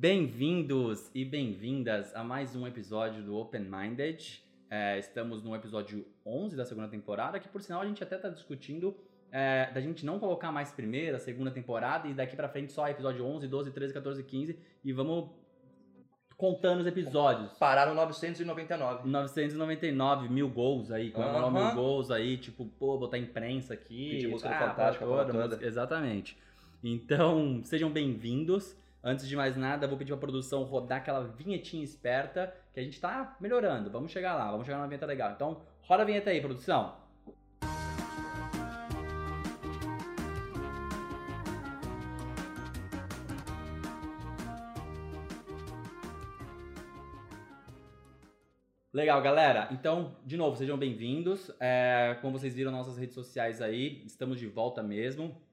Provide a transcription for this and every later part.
Bem-vindos e bem-vindas a mais um episódio do Open Minded. É, estamos no episódio 11 da segunda temporada, que por sinal a gente até está discutindo é, da gente não colocar mais primeira, segunda temporada e daqui pra frente só episódio 11, 12, 13, 14, 15 e vamos contando os episódios. Parar no 999. 999 mil gols aí, comemorar Aham. mil gols aí, tipo, pô, botar imprensa aqui. Pedir música ah, Fantástico, porra a porra toda. música- Exatamente. Então, sejam bem-vindos. Antes de mais nada, vou pedir pra produção rodar aquela vinhetinha esperta que a gente tá melhorando. Vamos chegar lá, vamos chegar numa vinheta legal. Então, roda a vinheta aí, produção. Legal, galera. Então, de novo, sejam bem-vindos. É, como vocês viram nossas redes sociais aí, estamos de volta mesmo.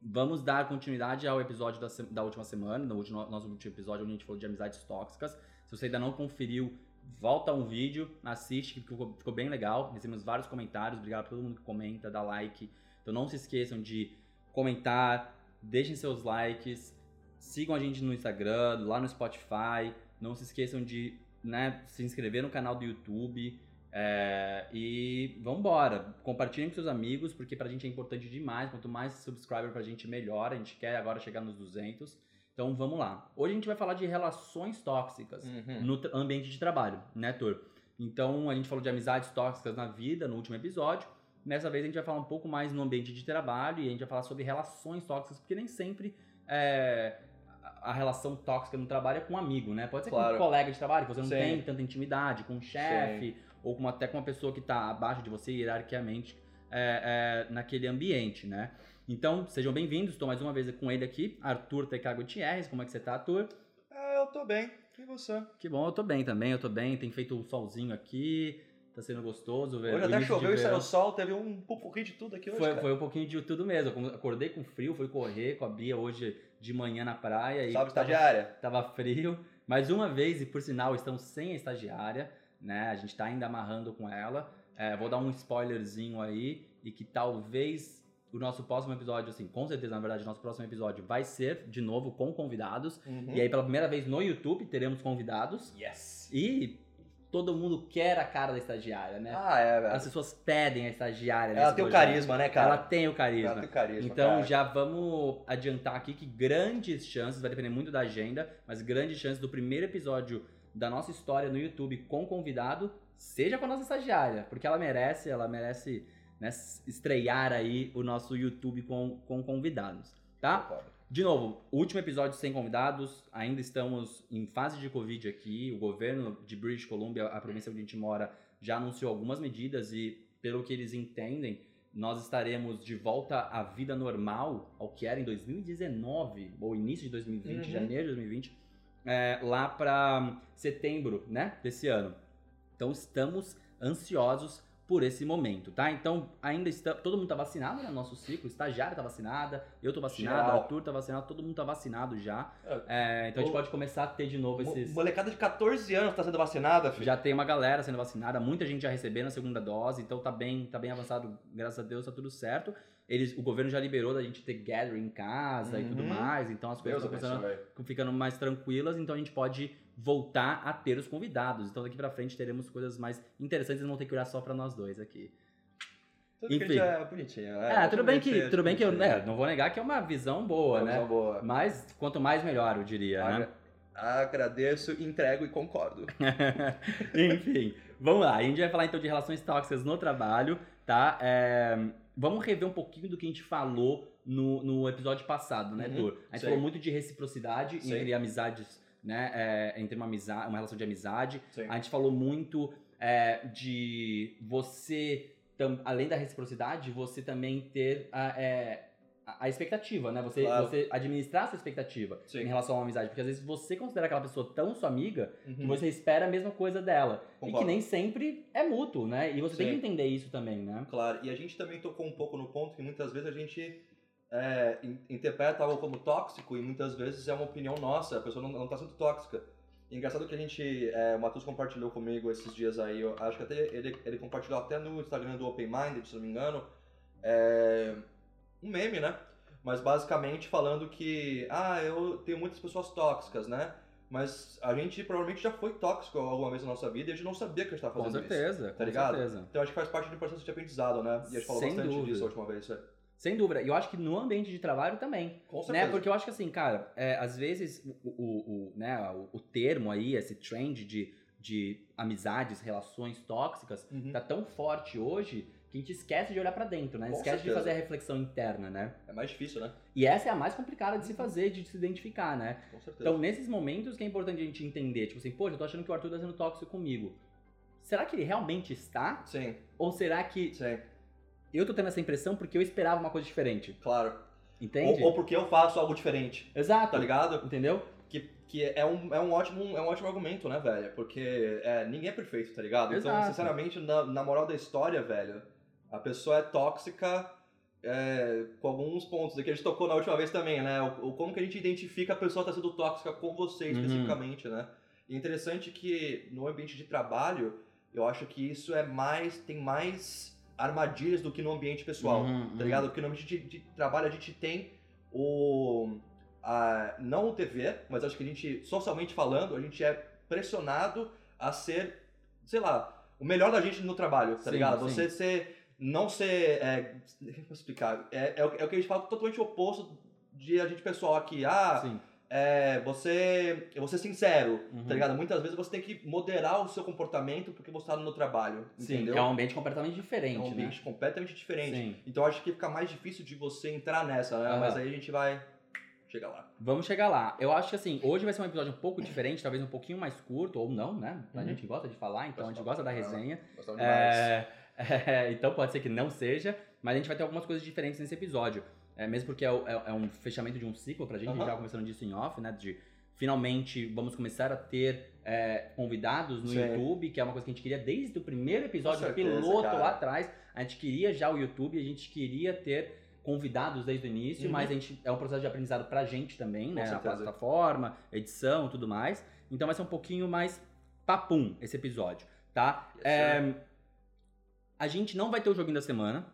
Vamos dar continuidade ao episódio da, da última semana, no último, nosso último episódio, onde a gente falou de amizades tóxicas. Se você ainda não conferiu, volta um vídeo, assiste, que ficou, ficou bem legal. Recebemos vários comentários, obrigado a todo mundo que comenta, dá like. Então não se esqueçam de comentar, deixem seus likes, sigam a gente no Instagram, lá no Spotify. Não se esqueçam de né, se inscrever no canal do YouTube. É, e vambora, compartilhem com seus amigos, porque pra gente é importante demais. Quanto mais subscriber pra gente, melhor. A gente quer agora chegar nos 200. Então vamos lá. Hoje a gente vai falar de relações tóxicas Uhum. no ambiente de trabalho, né, Tur? Então a gente falou de amizades tóxicas na vida no último episódio. Nessa vez a gente vai falar um pouco mais no ambiente de trabalho e a gente vai falar sobre relações tóxicas, porque nem sempre é, a relação tóxica no trabalho é com um amigo, né? Pode ser com Claro. um colega de trabalho, que você não Sim. tem tanta intimidade, com um chefe, ou com, até com uma pessoa que está abaixo de você hierarquicamente é, é, naquele ambiente, né? Então, sejam bem-vindos, estou mais uma vez com ele aqui, Arthur TK Gutierrez. Como é que você tá, Arthur? É, eu tô bem. E você? Que bom, eu tô bem também, eu tô bem. Tem feito um solzinho aqui, tá sendo gostoso. Hoje até choveu e saiu sol, teve um pupurri de tudo aqui hoje, Foi, cara. foi um pouquinho de tudo mesmo. Eu acordei com frio, fui correr com a Bia hoje de manhã na praia. e Salve, tava- estagiária. Tava frio. Mais uma vez, e por sinal, estamos sem a estagiária, né? A gente tá ainda amarrando com ela. É, vou dar um spoilerzinho aí, e que talvez o nosso próximo episódio, assim, com certeza, na verdade, o nosso próximo episódio vai ser, de novo, com convidados. Uhum. E aí, pela primeira vez no YouTube, teremos convidados. Yes. E todo mundo quer a cara da estagiária, né? Ah, é, velho. As pessoas pedem a estagiária. Ela tem o projeto. carisma, né, cara? Ela tem o carisma. Ela tem carisma, Então cara. já vamos adiantar aqui que grandes chances, vai depender muito da agenda, mas grandes chances do primeiro episódio da nossa história no YouTube com convidado seja com a nossa estagiária, porque ela merece, ela merece né, estrear aí o nosso YouTube com, com convidados, tá? De novo, último episódio sem convidados, ainda estamos em fase de Covid aqui. O governo de British Columbia, a província onde a gente mora, já anunciou algumas medidas e, pelo que eles entendem, nós estaremos de volta à vida normal, ao que era em 2019, ou início de 2020, Uhum. janeiro de 2020, é, lá para setembro né, desse ano. Então estamos ansiosos por esse momento, tá? Então ainda está, todo mundo tá vacinado né, no nosso ciclo, o estagiário tá vacinada, eu tô vacinado, Geral. Arthur tá vacinado, todo mundo tá vacinado já. É. É, então a gente O- pode começar a ter de novo esses. Molecada de 14 anos tá sendo vacinada, filho. Já tem uma galera sendo vacinada, muita gente já recebendo a segunda dose, então tá bem, tá bem avançado, graças a Deus tá tudo certo. Eles, o governo já liberou da gente ter gathering em casa e tudo Uhum. mais, então as coisas estão ficando mais tranquilas, então a gente pode voltar a ter os convidados. Então daqui pra frente teremos coisas mais interessantes e não ter que olhar só pra nós dois aqui. Tudo que a Enfim. gente é bonitinho, né? É, tudo bem que, tudo bem que eu é, não vou negar que é uma visão boa, Uma né? visão boa. Mas quanto mais melhor, eu diria, né? Agra- Agradeço, entrego e concordo. Enfim, vamos lá. A gente vai falar então de relações tóxicas no trabalho, tá? É, vamos rever um pouquinho do que a gente falou no, no episódio passado, né, Uhum? A gente sim. falou muito de reciprocidade Sim. entre amizades, né? é, entre uma, amizade, uma relação de amizade. Sim. A gente falou muito é, de você, tam- além da reciprocidade, você também ter a, é, a- expectativa, né? Você, Claro. você administrar a sua expectativa Sim. em relação a uma amizade. Porque às vezes você considera aquela pessoa tão sua amiga que Uhum. você espera a mesma coisa dela. E Concordo. que nem sempre é mútuo, né? E você tem Sim. que entender isso também, né? Claro, e a gente também tocou um pouco no ponto que muitas vezes a gente é, in- interpreta algo como tóxico e muitas vezes é uma opinião nossa, a pessoa não, não tá sendo tóxica. E engraçado que a gente, é, o Matheus compartilhou comigo esses dias aí, eu acho que até ele, ele compartilhou até no Instagram do Open Minded, se não me engano, é, um meme, né? Mas basicamente falando que, ah, eu tenho muitas pessoas tóxicas, né? Mas a gente provavelmente já foi tóxico alguma vez na nossa vida e a gente não sabia que a gente estava Com fazendo certeza, isso. com Tá ligado? certeza. Então acho que faz parte do processo de aprendizado, né? E a gente falou Sem bastante dúvida. disso a última vez. é. Sem dúvida. E eu acho que no ambiente de trabalho também. Com certeza. Né? Porque eu acho que assim, cara, é, às vezes o, o, o, né, o, o termo aí, esse trend de, de amizades, relações tóxicas, Uhum. tá tão forte hoje que a gente esquece de olhar pra dentro, né? Com esquece de certeza. fazer a reflexão interna, né? É mais difícil, né? E essa é a mais complicada de se fazer, de se identificar, né? Com certeza. Então, nesses momentos que é importante a gente entender, tipo assim, poxa, eu tô achando que o Arthur tá sendo tóxico comigo. Será que ele realmente está? Sim, Ou será que sim, eu tô tendo essa impressão porque eu esperava uma coisa diferente? claro. Entende? Ou, ou porque eu faço algo diferente, Exato. tá ligado? Entendeu? Que, que é, um, é, um ótimo, é um ótimo argumento, né, velho? Porque é, ninguém é perfeito, tá ligado? Então, Exato. sinceramente, na, na moral da história, velho, a pessoa é tóxica é, com alguns pontos. que a gente tocou na última vez também, né? O, o- como que a gente identifica a pessoa tá sendo tóxica com você Uhum. especificamente, né? E é interessante que no ambiente de trabalho, eu acho que isso é mais. tem mais armadilhas do que no ambiente pessoal. Uhum, tá uhum. ligado? Porque no ambiente de, de trabalho a gente tem o. a- não o TV, mas acho que a gente, socialmente falando, a gente é pressionado a ser, sei lá, o melhor da gente no trabalho, tá Sim, ligado? sim. Você ser. Não ser. É, como eu posso explicar? É, é, o, é o que a gente fala totalmente oposto de a gente pessoal aqui. Ah, Sim. é, você. Eu vou ser sincero, Uhum. tá ligado? Muitas vezes você tem que moderar o seu comportamento porque você tá no trabalho. Sim, entendeu? é um ambiente completamente diferente, É um ambiente né? completamente diferente. Sim. Então acho que fica mais difícil de você entrar nessa, né? Aham. Mas aí a gente vai chegar lá. Vamos chegar lá. Eu acho que assim, hoje vai ser um episódio um pouco diferente, talvez um pouquinho mais curto, ou não, né? A Uhum. gente gosta de falar, então a gente Gosta da resenha. Gostava demais. É, é, então pode ser que não seja, mas a gente vai ter algumas coisas diferentes nesse episódio. É, mesmo porque é, é- é um fechamento de um ciclo pra gente, a gente Aham. já conversando disso em off, né? De finalmente vamos começar a ter é, convidados no Sim. YouTube, que é uma coisa que a gente queria desde o primeiro episódio certeza, piloto cara. lá atrás. A gente queria já o YouTube, a gente queria ter convidados desde o início, Uhum. mas a gente, é um processo de aprendizado pra gente também, Com né? A plataforma, edição e tudo mais. Então vai ser um pouquinho mais papum esse episódio, tá? Yes, É, a gente não vai ter o joguinho da semana,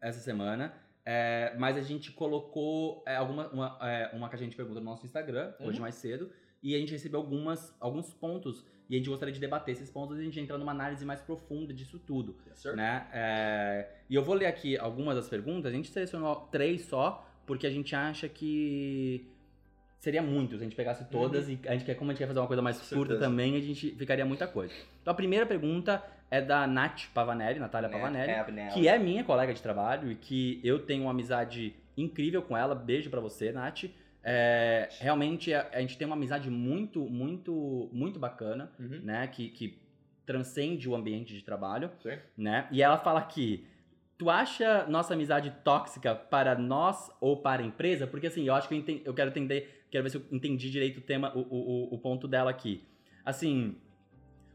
essa semana, é, mas a gente colocou é, alguma, uma, é, uma caixinha de pergunta no nosso Instagram, hoje Uhum. mais cedo, e a gente recebeu algumas, alguns pontos, e a gente gostaria de debater esses pontos e a gente entrar numa análise mais profunda disso tudo, Yes, né? É, e eu vou ler aqui algumas das perguntas, a gente selecionou três só, porque a gente acha que seria muito se a gente pegasse todas, e a gente quer, como a gente quer fazer uma coisa mais curta também, a gente ficaria muita coisa. Então a primeira pergunta é da Nath Pavanelli, Natália Pavanelli, que é minha colega de trabalho e que eu tenho uma amizade incrível com ela. Beijo pra você, Nath. É, realmente a, a gente tem uma amizade muito, muito, muito bacana, Uhum. né? Que, que transcende o ambiente de trabalho, Sim. né? E ela fala aqui. Tu acha nossa amizade tóxica para nós ou para a empresa? Porque assim, eu acho que eu, enten- eu quero entender, quero ver se eu entendi direito o tema, o, o- o ponto dela aqui. Assim,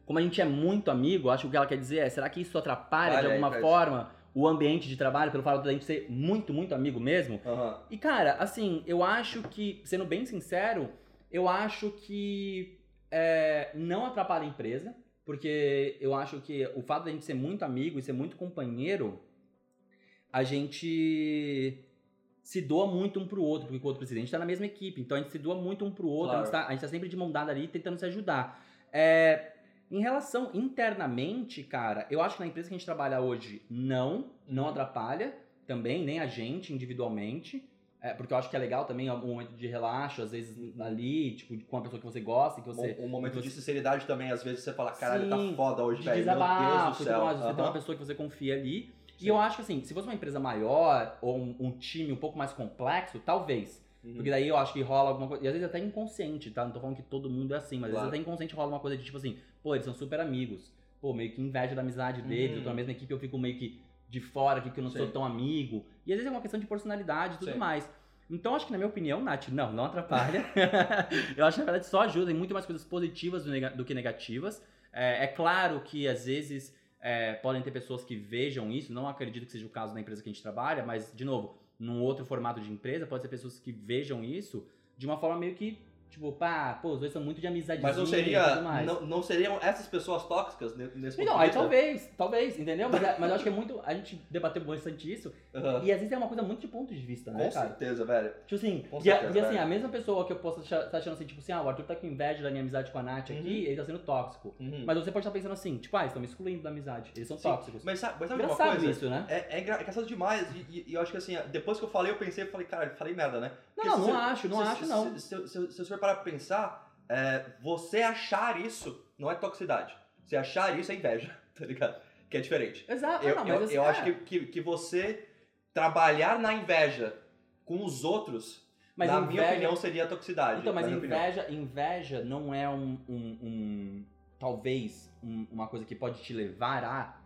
como a gente é muito amigo, acho que o que ela quer dizer é, será que isso atrapalha de Olha aí, alguma Fred. forma o ambiente de trabalho, pelo fato da gente ser muito, muito amigo mesmo? Aham. E cara, assim, eu acho que, sendo bem sincero, eu acho que é, não atrapalha a empresa, porque eu acho que o fato da gente ser muito amigo e ser muito companheiro, a gente se doa muito um pro outro, porque o outro presidente tá na mesma equipe, então a gente se doa muito um pro outro, a, gente Claro. a gente tá sempre de mão dada ali tentando se ajudar. É, em relação internamente, cara, eu acho que na empresa que a gente trabalha hoje, não, não atrapalha também, nem a gente individualmente. É, porque eu acho que é legal também um momento de relaxo, às vezes ali, tipo, com uma pessoa que você gosta, que você. Um, um momento você- de sinceridade também, às vezes você fala, caralho, Sim, tá foda hoje, de velho. Meu Deus desabafo, do céu. você tem uma Aham. pessoa que você confia ali. Sim. E eu acho que assim, se fosse uma empresa maior ou um, um time um pouco mais complexo, talvez. Uhum. Porque daí eu acho que rola alguma coisa. E às vezes até inconsciente, tá? Não tô falando que todo mundo é assim, mas às Claro. vezes até inconsciente rola uma coisa de tipo assim, pô, eles são super amigos. Pô, meio que inveja da amizade deles, Uhum. eu tô na mesma equipe, eu fico meio que de fora aqui, que eu não sou Sim. tão amigo. E às vezes é uma questão de personalidade e tudo Sim. mais. Então, acho que na minha opinião, Nath, não, não atrapalha. eu acho que na verdade só ajuda, tem muito mais coisas positivas do que negativas. É, é claro que às vezes é, podem ter pessoas que vejam isso, não acredito que seja o caso na empresa que a gente trabalha, mas, de novo, num outro formato de empresa, pode ser pessoas que vejam isso de uma forma meio que, Tipo, pá, pô, os dois são muito de amizade. Mas não e seria. Não, não seriam essas pessoas tóxicas ne- nesse de aí talvez, talvez, entendeu? Mas, é- mas eu acho que é muito. A gente debateu bastante isso. Aham. E às vezes é uma coisa muito de ponto de vista, né, Com cara? certeza, velho. Tipo assim, Com e, certeza, e assim, velho. a mesma pessoa que eu posso estar tá achando assim, tipo assim, ah, o Arthur tá com inveja da minha amizade com a Nath aqui, Uhum. ele tá sendo tóxico. Uhum. Mas você pode estar pensando assim, tipo, ah, eles estão me excluindo da amizade, eles são Sim, tóxicos. Mas sabe, mas sabe uma Engraçado coisa? isso, né? É, é, engra- é engraçado demais. E, e- e eu acho que assim, depois que eu falei, eu pensei, eu falei, cara, falei merda, né? Não, Porque não, se não acho, não se- acho, se- não. Se, se, se, se você for parar pra pensar, é, você achar isso não é toxicidade. Você achar isso é inveja, tá ligado? Que é diferente. Exato, Eu, não, eu, eu é. acho que, que, que você trabalhar na inveja com os outros, Mas na inveja- minha opinião, seria toxicidade. Então, mas opinião. inveja, inveja não é um, um- um- talvez um- uma coisa que pode te levar a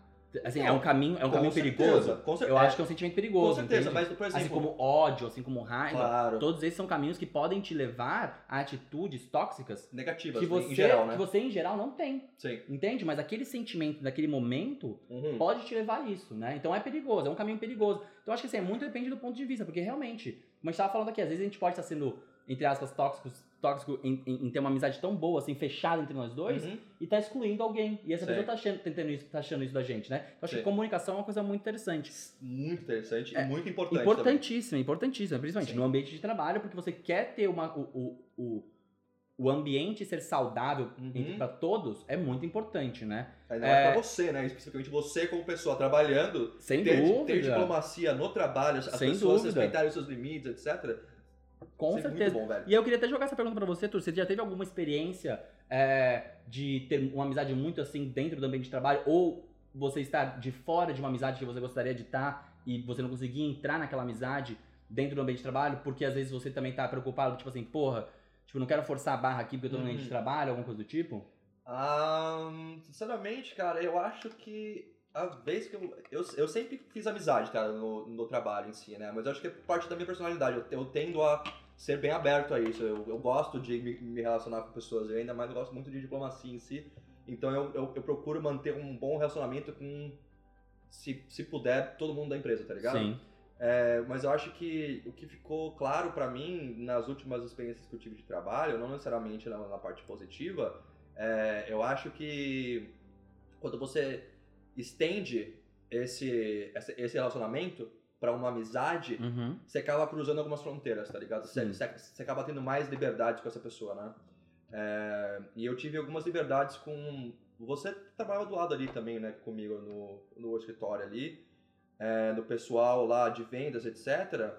assim, é Não, um caminho, é um caminho certeza, perigoso. Com certeza. Eu acho que é um sentimento perigoso, Com certeza, entende? mas, por exemplo... assim como ódio, assim como raiva, Claro. todos esses são caminhos que podem te levar a atitudes tóxicas Negativas, que você, em geral, né? que você em geral não tem, Sim. entende? Mas aquele sentimento daquele momento Uhum. pode te levar a isso, né? Então é perigoso, é um caminho perigoso. Então acho que assim, é muito depende do ponto de vista, porque realmente, como a gente tava falando aqui, às vezes a gente pode estar sendo, entre aspas, tóxicos, tóxico em, em- em ter uma amizade tão boa, assim, fechada entre nós dois, Uhum. e tá excluindo alguém. E essa Sim. pessoa tá achando, tentando isso, tá achando isso da gente, né? Eu acho Sim. que comunicação é uma coisa muito interessante. Muito interessante É, e muito importante Importantíssima, importantíssima, principalmente Sim. no ambiente de trabalho, porque você quer ter uma, o, o, o, o ambiente ser saudável Uhum. para todos é muito importante, né? Ainda É. mais pra você, né? Especificamente você como pessoa trabalhando, Sem ter, ter dúvida. diplomacia no trabalho, as Sem pessoas dúvida. respeitarem os seus limites, etc. Com Isso é certeza. bom. E eu queria até jogar essa pergunta pra você, Tur. Você já teve alguma experiência é, de ter uma amizade muito assim dentro do ambiente de trabalho? Ou você estar de fora de uma amizade que você gostaria de estar e você não conseguir entrar naquela amizade dentro do ambiente de trabalho? Porque às vezes você também tá preocupado, tipo assim, porra, tipo, não quero forçar a barra aqui porque eu tô no ambiente de Uhum. trabalho, alguma coisa do tipo? Ah, sinceramente, cara, eu acho que a vez que eu, eu. eu sempre fiz amizade, cara, no, no trabalho em si, né? Mas eu acho que é parte da minha personalidade. Eu, eu tendo a ser bem aberto a isso. Eu, eu gosto de me, me relacionar com pessoas, eu ainda mais eu gosto muito de diplomacia em si. Então eu, eu, eu procuro manter um bom relacionamento com, se, se puder, todo mundo da empresa, tá ligado? Sim. É, mas eu acho que o que ficou claro pra mim nas últimas experiências que eu tive de trabalho, não necessariamente na, na parte positiva, é, eu acho que quando você estende esse, esse, relacionamento pra uma amizade, Uhum. você acaba cruzando algumas fronteiras, tá ligado? Você, você, você acaba tendo mais liberdades com essa pessoa, né? É, e eu tive algumas liberdades com. Você trabalhava do lado ali também, né? Comigo no, no escritório ali, é, no pessoal lá de vendas, etc.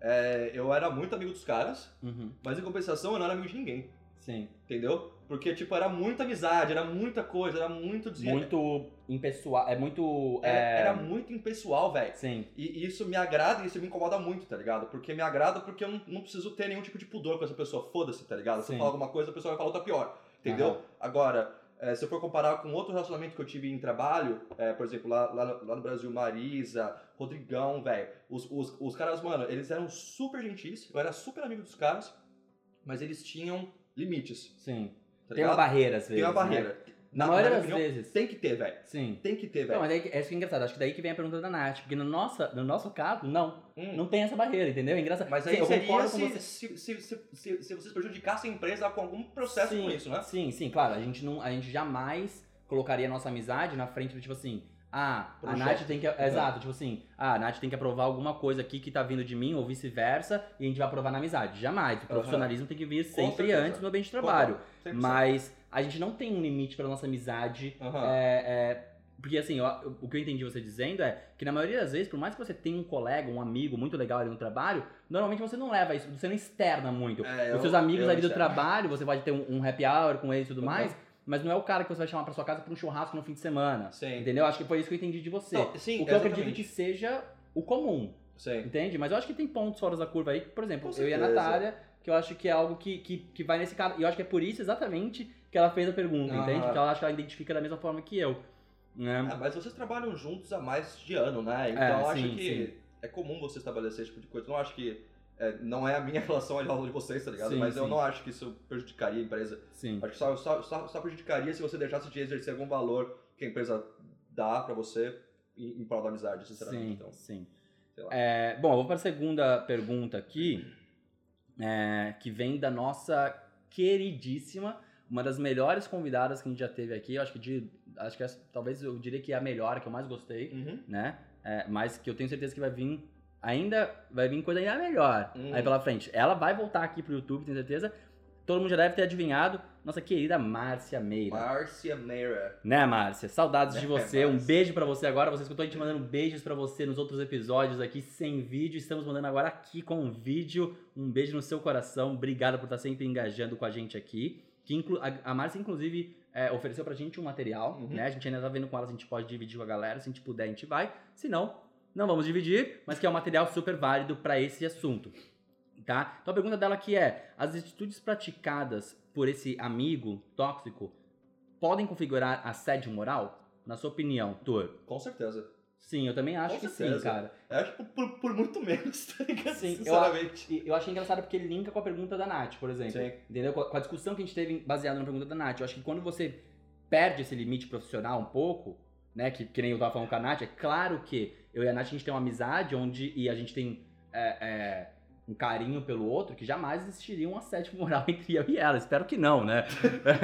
É, eu era muito amigo dos caras, Uhum. mas em compensação eu não era amigo de ninguém, Sim. entendeu? Porque, tipo, era muita amizade, era muita coisa, era muito. des- Muito impessoal. É muito. Era, é, era muito impessoal, velho. Sim. E isso me agrada e isso me incomoda muito, tá ligado? Porque me agrada porque eu não, não preciso ter nenhum tipo de pudor com essa pessoa. Foda-se, tá ligado? Se Sim. eu falar alguma coisa, a pessoa vai falar outra pior. Entendeu? Aham. Agora, eh, se eu for comparar com outro relacionamento que eu tive em trabalho, eh, por exemplo, lá, lá, no- lá no Brasil, Marisa, Rodrigão, velho. Os, os, os caras, mano, eles eram super gentis. Eu era super amigo dos caras, mas eles tinham limites. Sim. Tá Tem uma barreira, às vezes. Tem uma né? barreira. Na, maioria minha das opinião, vezes. Tem que ter, velho. Sim. Tem que ter, Não, velho. mas é, é isso que é engraçado. Acho que daí que vem a pergunta da Nath. Porque no nosso, no nosso caso, não. Hum. Não tem essa barreira, entendeu? É engraçado. Mas Sim, aí eu seria concordo com se, você. se, se, se, se, se vocês prejudicassem a empresa com algum processo sim, com isso, né? Sim, sim, claro. A gente, não, a gente jamais colocaria a nossa amizade na frente do tipo assim. Ah, a Projeto. Nath tem que. Exato, tipo assim, ah, a Nath tem que aprovar alguma coisa aqui que tá vindo de mim, ou vice-versa, e a gente vai aprovar na amizade. Jamais. O profissionalismo tem que vir sempre antes no ambiente de trabalho. Concordo, 100%. Mas a gente não tem um limite pra nossa amizade Aham. É, é, porque assim, eu- o que eu entendi você dizendo é que na maioria das vezes, por mais que você tenha um colega, um amigo muito legal ali no trabalho, normalmente você não leva isso, você não externa muito. É, Os eu- seus amigos ali do externo. trabalho, você pode ter um, um happy hour com eles e tudo Uhum. mais, mas não é o cara que você vai chamar pra sua casa pra um churrasco no fim de semana. Sim. Entendeu? Acho que foi isso que eu entendi de você. Não, sim, o que eu acredito exatamente. que seja o comum, Sim. entende? Mas eu acho que tem pontos fora da curva aí, por exemplo, eu e a. Natália, que eu acho que é algo que, que, que vai nesse cara. E eu acho que é por isso exatamente que ela fez a pergunta, Aham. entende? Porque ela acha que ela identifica da mesma forma que eu. Né? Ah, mas vocês trabalham juntos há mais de ano, né? Então É, eu acho sim, que sim. é comum você estabelecer esse tipo de coisa. Eu não acho que. É, não é a minha relação à relação de vocês, tá ligado? Sim, mas eu sim. não acho que isso prejudicaria a empresa. Sim. Acho que só, só, só, só prejudicaria se você deixasse de exercer algum valor que a empresa dá pra você em, em prol da amizade, sinceramente. Sim, Então, sim. É, bom, eu vou para a segunda pergunta aqui, é, que vem da nossa queridíssima, uma das melhores convidadas que a gente já teve aqui. Eu acho que de, acho que essa- talvez eu diria que é a melhor, que eu mais gostei, Uhum. né? É, mas que eu tenho certeza que vai vir ainda vai vir coisa ainda melhor Hum. aí pela frente. Ela vai voltar aqui pro YouTube, tenho certeza. Todo mundo já deve ter adivinhado. Nossa querida Márcia Meira. Márcia Meira. Né, Márcia? Saudades de É, você. Um beijo pra você agora. Você escutou a gente mandando beijos pra você nos outros episódios aqui sem vídeo. Estamos mandando agora aqui com um vídeo. Um beijo no seu coração. Obrigado por estar sempre engajando com a gente aqui. Que inclu- a, a Márcia, inclusive, é, ofereceu pra gente um material, Uhum. né? A gente ainda tá vendo com ela se a gente pode dividir com a galera. Se a gente puder, a gente vai. Se não, não vamos dividir, mas que é um material super válido pra esse assunto. Tá? Então a pergunta dela aqui é: as atitudes praticadas por esse amigo tóxico podem configurar assédio moral? Na sua opinião, Tur? Com certeza. Sim, eu também acho Com que certeza. sim, cara. Eu acho que por, por muito menos, tá ligado? Sim, eu Sinceramente. E eu achei engraçado porque ele linka com a pergunta da Nath, por exemplo. Sim. Entendeu? Com a, com a discussão que a gente teve baseada na pergunta da Nath. Eu acho que quando você perde esse limite profissional um pouco, né? Que, que nem eu tava falando com a Nath, é claro que eu e a Nath a gente tem uma amizade onde e a gente tem é, é, um carinho pelo outro que jamais existiria um assédio moral entre eu e ela. Espero que não, né?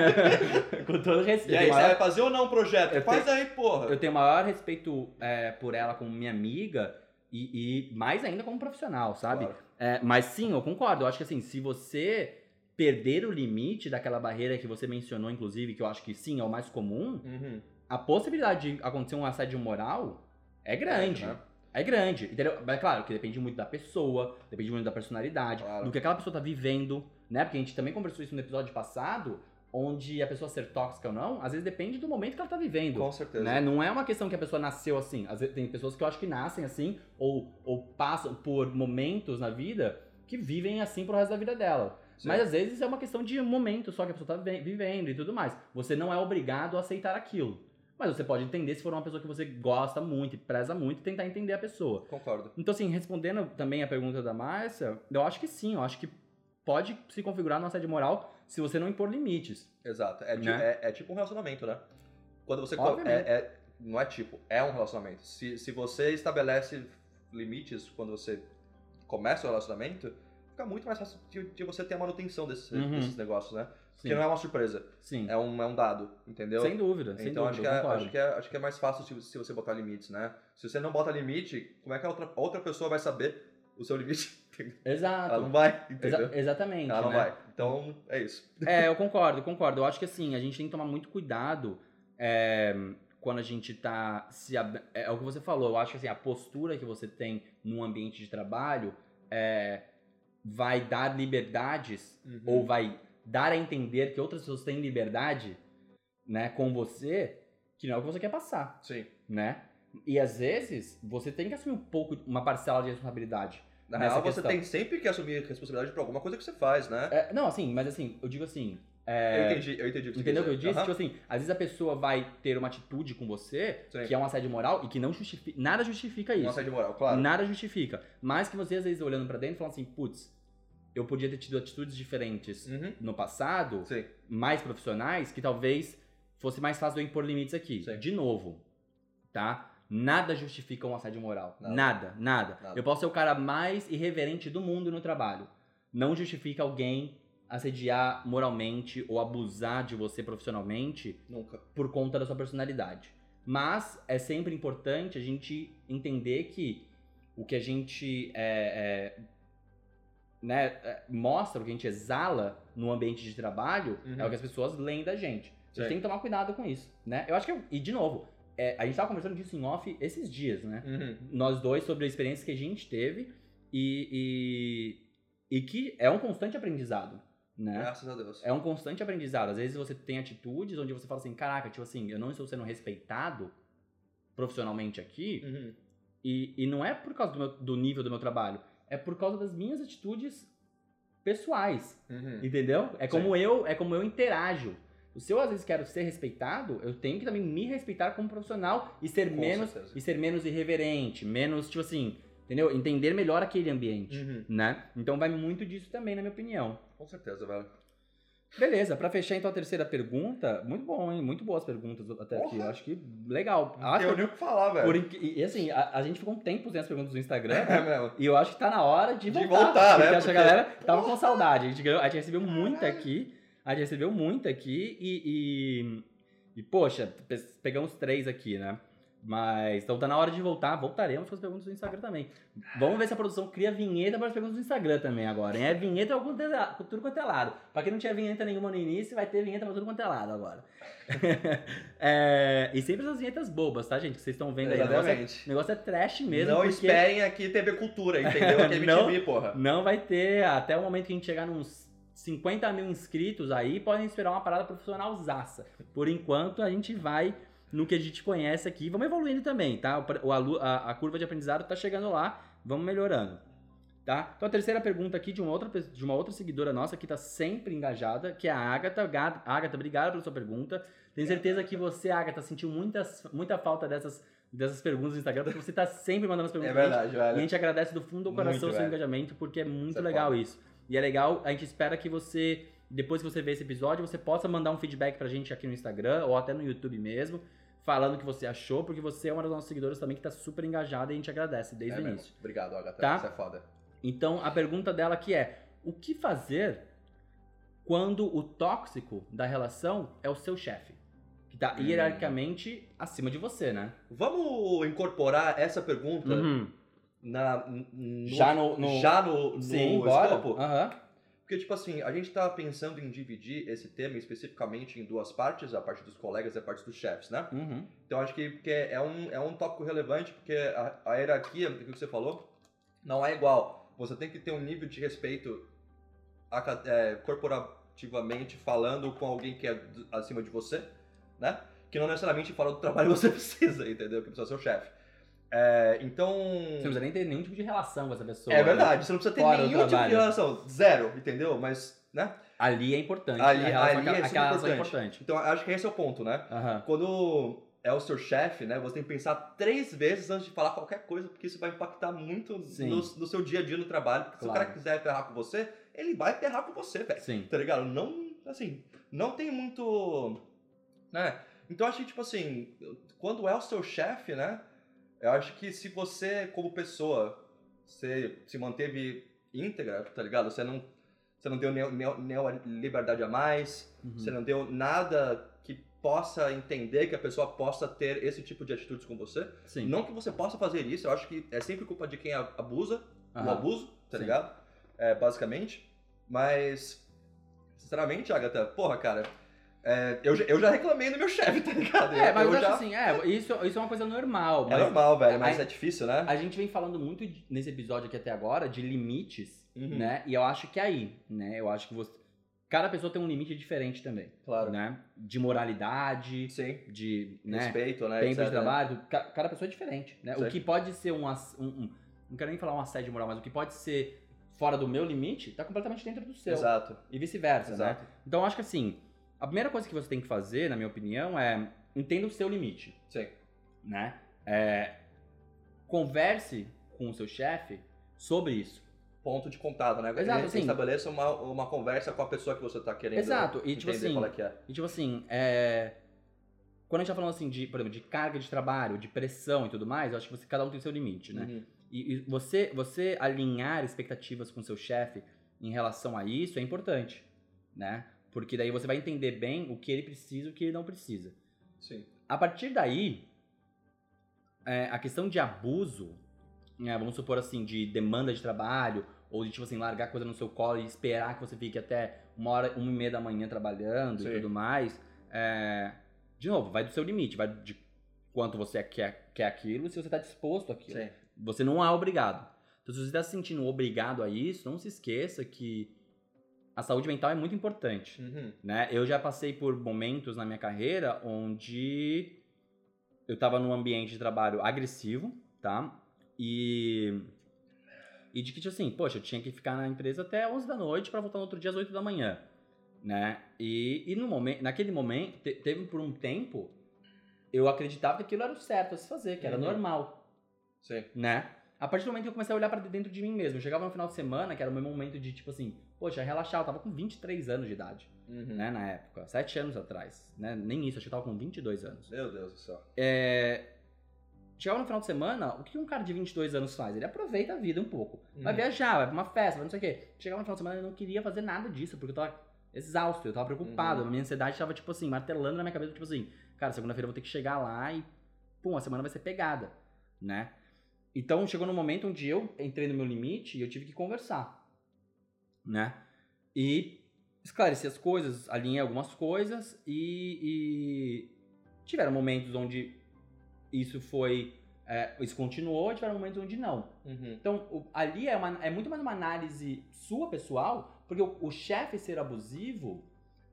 com todo respeito. E aí, Eu você vai fazer ou não o projeto? Eu Faz aí, porra. eu tenho o maior respeito é, por ela como minha amiga e, e mais ainda como profissional, sabe? Claro. É, mas sim, eu concordo. Eu acho que assim, se você perder o limite daquela barreira que você mencionou, inclusive, que eu acho que sim, é o mais comum, Uhum. a possibilidade de acontecer um assédio moral é grande. né? É grande, entendeu? Mas é claro que depende muito da pessoa, depende muito da personalidade, Claro. do que aquela pessoa tá vivendo, né? Porque a gente também conversou isso no episódio passado, onde a pessoa ser tóxica ou não, às vezes depende do momento que ela tá vivendo. Com certeza. Né? Não é uma questão que a pessoa nasceu assim. Às vezes, tem pessoas que eu acho que nascem assim, ou, ou passam por momentos na vida que vivem assim pro resto da vida dela. Sim. Mas às vezes é uma questão de momento só que a pessoa tá vi- vivendo e tudo mais. Você não é obrigado a aceitar aquilo. Mas você pode entender se for uma pessoa que você gosta muito e preza muito tentar entender a pessoa. Concordo. Então, assim, respondendo também a pergunta da Márcia, eu acho que sim, eu acho que pode se configurar no assédio moral se você não impor limites. Exato. É, Né? é- é tipo um relacionamento, né? Quando você. É, é- não é tipo, é um relacionamento. Se, se você estabelece limites quando você começa o relacionamento, fica muito mais fácil de, de você ter a manutenção desses, Uhum. desses negócios, né? Sim, Porque não é uma surpresa, sim. é um, é um dado, entendeu? sem dúvida, sem então dúvida, acho, que é, acho, que é, acho que é mais fácil se, se você botar limites, né? Se você não bota limite, como é que a outra, outra pessoa vai saber o seu limite? Exato. Ela não vai, entendeu? Exa- exatamente. Ela não né? vai. Então, é isso. É, eu concordo, concordo. Eu acho que assim, a gente tem que tomar muito cuidado é, quando a gente tá se. É, é o que você falou, eu acho que assim, a postura que você tem num ambiente de trabalho é, vai dar liberdades Uhum. ou vai dar a entender que outras pessoas têm liberdade, né, com você, que não é o que você quer passar, Sim. né? E às vezes você tem que assumir um pouco, uma parcela de responsabilidade. Na real, você tem sempre que assumir responsabilidade por alguma coisa que você faz, né? É, não, assim, mas assim, eu digo assim. É, Eu entendi, eu entendi o que você Entendeu o que eu disse? dizer. Tipo assim, às vezes a pessoa vai ter uma atitude com você Sim. que é um assédio moral e que não justifica. Nada justifica isso. Uma assédio moral, claro. Nada justifica. Mas que você, às vezes, olhando pra dentro, fala assim, putz, eu podia ter tido atitudes diferentes Uhum. no passado, Sim. mais profissionais, que talvez fosse mais fácil eu impor limites aqui. Sim. De novo, tá? Nada justifica um assédio moral. Nada. Nada, nada. Nada. Eu posso ser o cara mais irreverente do mundo no trabalho. Não justifica alguém assediar moralmente ou abusar de você profissionalmente Nunca. por conta da sua personalidade. Mas é sempre importante a gente entender que o que a gente é, é, né, é, mostra, o que a gente exala no ambiente de trabalho Uhum. é o que as pessoas leem da gente. A gente tem que tomar cuidado com isso, né? Eu acho que, e de novo, é, a gente tava conversando disso em off esses dias, né? Uhum. Nós dois sobre a experiência que a gente teve e, e, e que é um constante aprendizado, né? Graças a Deus. É um constante aprendizado. Às vezes você tem atitudes onde você fala assim, caraca, tipo assim, eu não estou sendo respeitado profissionalmente aqui, Uhum. e, e não é por causa do, meu- do nível do meu trabalho, é por causa das minhas atitudes pessoais, Uhum. entendeu? É como eu, é como eu interajo. Se eu às vezes quero ser respeitado, eu tenho que também me respeitar como profissional e ser Com menos certeza. e ser menos irreverente, menos tipo assim, entendeu? Entender melhor aquele ambiente, Uhum. né? Então vai muito disso também, na minha opinião. Com certeza, velho. Beleza, pra fechar então a terceira pergunta, muito bom, hein? Muito boas perguntas até aqui. Porra. Eu acho que legal. Não Acho tenho que nem o que falar, velho. por e assim, a, a gente ficou um tempo sem as perguntas do Instagram, É mesmo. e eu acho que tá na hora de De voltar. voltar, porque né? acho que a galera tava com saudade. A gente, a gente recebeu muita aqui. A gente recebeu muita aqui e, e, e, poxa, pe- pegamos três aqui, né? Mas então tá na hora de voltar, voltaremos com as perguntas do Instagram também. Vamos ver se a produção cria vinheta para as perguntas do Instagram também agora. hein? É vinheta tudo quanto é- tudo quanto é lado. Pra quem não tinha vinheta nenhuma no início, vai ter vinheta pra tudo quanto é lado agora. É, e sempre essas vinhetas bobas, tá, gente? Que vocês estão vendo aí. O negócio, é, o negócio é trash mesmo. não porque esperem aqui TV Cultura, entendeu? Aqui é. MTV, porra. Não vai ter, até o momento que a gente chegar nos 50 mil inscritos aí, podem esperar uma parada profissional zaça. Por enquanto, a gente vai no que a gente conhece aqui. Vamos evoluindo também, tá? O, a, a curva de aprendizado tá chegando lá, vamos melhorando. Tá? Então a terceira pergunta aqui de uma outra, de uma outra seguidora nossa que tá sempre engajada, que é a Agatha. Ga- Agatha, obrigado pela sua pergunta. Tenho certeza que você, Agatha, sentiu muitas, muita falta dessas, dessas perguntas no Instagram, porque você tá sempre mandando as É perguntas gente. verdade, E a velho. gente agradece do fundo do coração Muito, o seu velho. engajamento, porque é muito Isso é legal foda. isso. E é legal, a gente espera que você, depois que você ver esse episódio, você possa mandar um feedback pra gente aqui no Instagram ou até no YouTube mesmo, falando o que você achou, porque você é uma das nossas seguidoras também que tá super engajada e a gente agradece desde É o mesmo. início. Obrigado, Agatha. Tá? Isso é foda. Então, a pergunta dela aqui é: o que fazer quando o tóxico da relação é o seu chefe? Que tá Hum. hierarquicamente acima de você, né? Vamos incorporar essa pergunta Uhum. na, no, Já no- no- já no, no Sim, escopo? Aham. Porque, tipo assim, a gente tá pensando em dividir esse tema especificamente em duas partes, a parte dos colegas e a parte dos chefes, né? Uhum. Então acho que é um, é um tópico relevante, porque a, a hierarquia, do que você falou, não é igual. Você tem que ter um nível de respeito é, corporativamente falando com alguém que é acima de você, né? Que não necessariamente fala do trabalho que você precisa, entendeu? Que precisa ser o chefe. É, então. Você não precisa nem ter nenhum tipo de relação com essa pessoa. É né? verdade, você não precisa ter Fora nenhum tipo de relação. Zero, entendeu? Mas, né? Ali é importante. Ali- ali é relação é importante. importante. Então acho que esse é o ponto, né? Aham. Quando é o seu chefe, né? Você tem que pensar três vezes antes de falar qualquer coisa, porque isso vai impactar muito no, no seu dia a dia no trabalho. Porque se o Claro. cara quiser ferrar com você, ele vai ferrar com você, velho. Sim. Tá ligado? Não, assim, não tem muito. Né? Então acho que, tipo assim, quando é o seu chefe, né? Eu acho que se você, como pessoa, você se manteve íntegra, tá ligado? Você não, você não deu neo, neo, neo- liberdade a mais, Uhum. você não deu nada que possa entender que a pessoa possa ter esse tipo de atitudes com você. Sim. Não que você possa fazer isso, eu acho que é sempre culpa de quem abusa, o Aham. abuso, tá Sim. ligado? É, basicamente. Mas, sinceramente, Agatha, porra, cara, é, eu, já- eu já reclamei do meu chefe, tá ligado? É, mas eu, acho já... assim, é, isso, isso é uma coisa normal. É normal, velho, mas a- é difícil, né? A gente vem falando muito de- nesse episódio aqui até agora de limites, Uhum. né? E eu acho que é aí, né? Eu acho que você. Cada pessoa tem um limite diferente também. Claro. Né? De moralidade, Sim. de né, Respeito, né? tempo etc, de trabalho. Ca- Cada pessoa é diferente. Né? O Sim. que pode ser um, um- um- Não quero nem falar um assédio moral, mas o que pode ser fora do meu limite tá completamente dentro do seu. Exato. E vice-versa, né? Exato. Então eu acho que assim, a primeira coisa que você tem que fazer, na minha opinião, é entenda o seu limite, Sim. né? É, converse com o seu chefe sobre isso. Ponto de contato, né? Exato, Você sim. Estabeleça uma, uma conversa com a pessoa que você tá querendo Exato, e, tipo entender assim, qual é que é. E tipo assim, é... quando a gente tá falando assim de, por exemplo, de carga de trabalho, de pressão e tudo mais, eu acho que você, cada um tem seu limite, né? Uhum. E, e você, você alinhar expectativas com seu chefe em relação a isso é importante, né? Porque daí você vai entender bem o que ele precisa e o que ele não precisa. Sim. A partir daí, é, a questão de abuso, né, vamos supor assim, de demanda de trabalho, ou de, tipo assim, largar coisa no seu colo e esperar que você fique até uma hora, uma e meia da manhã trabalhando Sim. e tudo mais, é, de novo, vai do seu limite, vai de quanto você quer, quer aquilo se você está disposto àquilo. Sim. Você não é obrigado. Então, se você está se sentindo obrigado a isso, não se esqueça que a saúde mental é muito importante Uhum. né? Eu já passei por momentos na minha carreira onde eu estava num ambiente de trabalho agressivo, tá? E e de que tipo assim, poxa, eu tinha que ficar na empresa até 11 da noite para voltar no outro dia às 8 da manhã, né? E, e no momento, naquele momento, te- teve por um tempo eu acreditava que aquilo era o certo a se fazer, que era Uhum. normal, Sim. né? A partir do momento que eu comecei a olhar pra dentro de mim mesmo, eu chegava no final de semana, que era o meu momento de tipo assim, poxa, relaxar, eu tava com 23 anos de idade Uhum. né, na época, sete anos atrás, né, nem isso, acho que eu tava com 22 anos. Meu Deus do céu. É, chegava no final de semana, o que um cara de 22 anos faz? Ele aproveita a vida um pouco. Vai Uhum. viajar, vai pra uma festa, vai não sei o quê. Chegava no final de semana e não queria fazer nada disso, porque eu tava exausto, eu tava preocupado. Uhum. A minha ansiedade tava, tipo assim, martelando na minha cabeça, tipo assim, cara, segunda-feira eu vou ter que chegar lá e, pum, a semana vai ser pegada, né? Então chegou no momento onde eu entrei no meu limite e eu tive que conversar, né? E esclareci as coisas, alinhei algumas coisas e, e tiveram momentos onde isso foi. é, isso continuou, tiveram momentos onde não. Uhum. Então, o- ali é, uma- é muito mais uma análise sua pessoal, porque o, o chefe ser abusivo,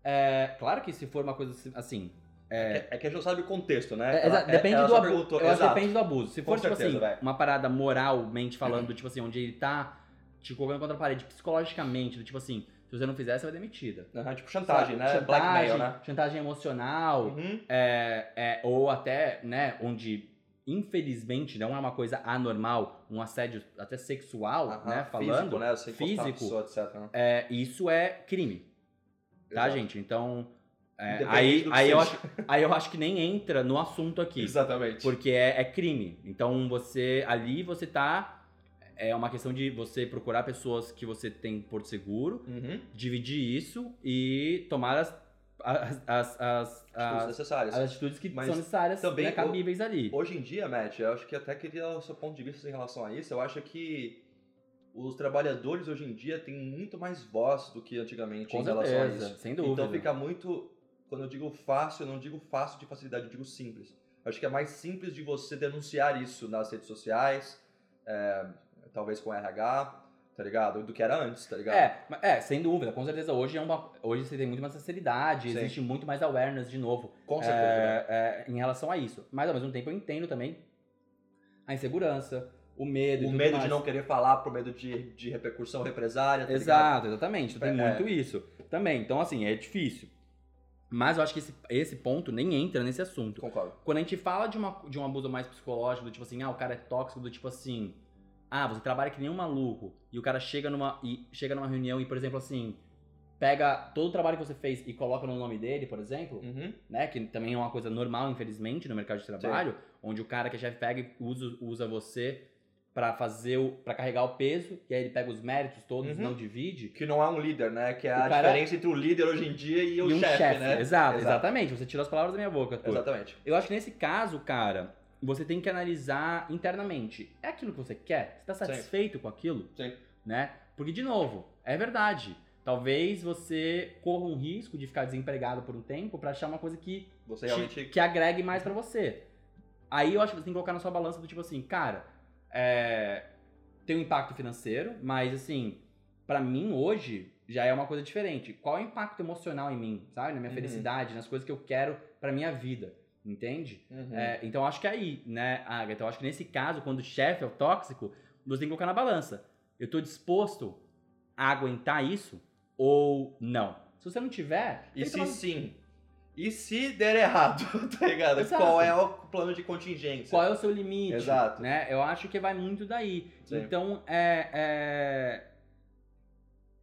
é, claro que se for uma coisa assim. É, que, é que a gente não sabe o contexto, né? é, Ela- exa- depende ela do abuso. Eu acho depende do abuso. Se for, tipo certeza, assim, velho. uma parada moralmente falando, tipo assim, onde ele tá te colocando contra a parede, psicologicamente, do tipo assim, se você não fizer, você vai demitida. Aham, tipo chantagem, Sabe? né? Chantagem, Blackmail, né? Chantagem emocional, Uhum. é, é, ou até, né, onde infelizmente não é uma coisa anormal, um assédio até sexual, né, Físico, falando, né? Você físico. pessoa, etc. né? é, isso é crime, tá, Exato. gente? Então, é, aí, aí, eu acho, aí eu acho que nem entra no assunto aqui, Exatamente. porque é, é crime. Então, você, ali você tá, é uma questão de você procurar pessoas que você tem por seguro, Uhum. dividir isso e tomar as, as, as, as, Atitudes as, necessárias. as atitudes que Mas são necessárias, também né, cabíveis ali. Hoje em dia, Matt, eu acho que até queria o seu ponto de vista em relação a isso. Eu acho que os trabalhadores hoje em dia têm muito mais voz do que antigamente Com em relação a certeza, isso. sem dúvida. Então fica muito. Quando eu digo fácil, eu não digo fácil de facilidade, eu digo simples. Eu acho que é mais simples de você denunciar isso nas redes sociais, é, talvez com RH, tá ligado? Do que era antes, tá ligado? É, é, sem dúvida, com certeza. Hoje, é uma, hoje você tem muito mais facilidade, Sim. existe muito mais awareness de novo Com certeza. né? é, é, em relação a isso. Mas ao mesmo tempo eu entendo também a insegurança, o medo. O medo de não querer falar por medo de, de repercussão, represália, tá ligado? Exato, exatamente. Tu tem É. muito isso também. Então, assim, é difícil. Mas eu acho que esse, esse ponto nem entra nesse assunto. Concordo. Quando a gente fala de, uma, de um abuso mais psicológico, do tipo assim, ah, o cara é tóxico, do tipo assim, ah, você trabalha que nem um maluco, e o cara chega numa, e chega numa reunião e, por exemplo, assim, pega todo o trabalho que você fez e coloca no nome dele, por exemplo, Uhum. né, que também é uma coisa normal, infelizmente, no mercado de trabalho, onde o cara que é chefe pega e usa, usa você pra fazer o, para carregar o peso, e aí ele pega os méritos todos, Uhum. não divide, Que não é um líder, né? Que é a O cara- diferença entre o líder hoje em dia e o e um chefe, chefe, né? exato, Exato. exatamente, você tirou as palavras da minha boca, Arthur. Exatamente. Eu acho que nesse caso, cara, você tem que analisar internamente. É aquilo que você quer? Você tá Sim. satisfeito com aquilo? Sim. Né? Porque, de novo, é verdade. Talvez você corra um risco de ficar desempregado por um tempo pra achar uma coisa que, Você te- realmente. que agregue mais pra você. Aí eu acho que você tem que colocar na sua balança do tipo assim, cara, é, tem um impacto financeiro, mas assim, pra mim hoje já é uma coisa diferente. Qual é o impacto emocional em mim, sabe? Na minha Uhum. felicidade, nas coisas que eu quero pra minha vida, entende? Uhum. É, então acho que é aí, né, Agatha? Então acho que nesse caso, quando o chefe é o tóxico, você tem que colocar na balança. Eu tô disposto a aguentar isso ou não? Se você não tiver, E se tomar- sim? E se der errado, tá ligado? Exato. Qual é o plano de contingência? qual é o seu limite? Exato. Né? Eu acho que vai muito daí. Sim. Então é, é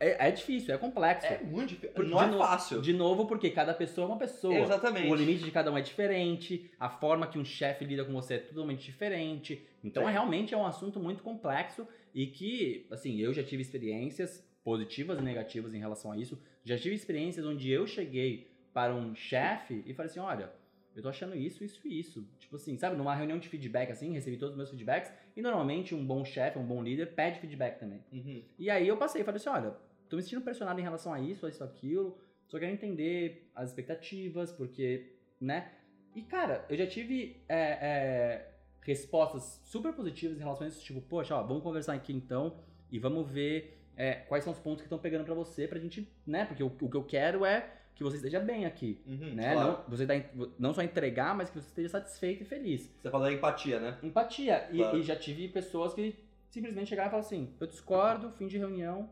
é é difícil, é complexo. É muito difícil. Porque, Não de é no- fácil. De novo, porque cada pessoa é uma pessoa. Exatamente. O limite de cada um é diferente, a forma que um chefe lida com você é totalmente diferente. Então, Sim. é, realmente é um assunto muito complexo e que, assim, eu já tive experiências positivas e negativas em relação a isso. Já tive experiências onde eu cheguei para um chefe e falei assim: olha, eu tô achando isso, isso e isso. Tipo assim, sabe, numa reunião de feedback, assim, recebi todos os meus feedbacks e normalmente um bom chefe, um bom líder pede feedback também. Uhum. E aí eu passei e falei assim, olha, tô me sentindo pressionado em relação a isso, a isso, aquilo, só quero entender as expectativas, porque, né? E, cara, eu já tive é, é, respostas super positivas em relação a isso, tipo, poxa, ó, vamos conversar aqui então e vamos ver é, quais são os pontos que estão pegando pra você, pra gente, né? Porque o, o que eu quero é que você esteja bem aqui, Uhum, né? claro. Não, você tá, não só entregar, mas que você esteja satisfeito e feliz. Você falou empatia, né? Empatia. E, Claro. e já tive pessoas que simplesmente chegaram e falaram assim: eu discordo, fim de reunião,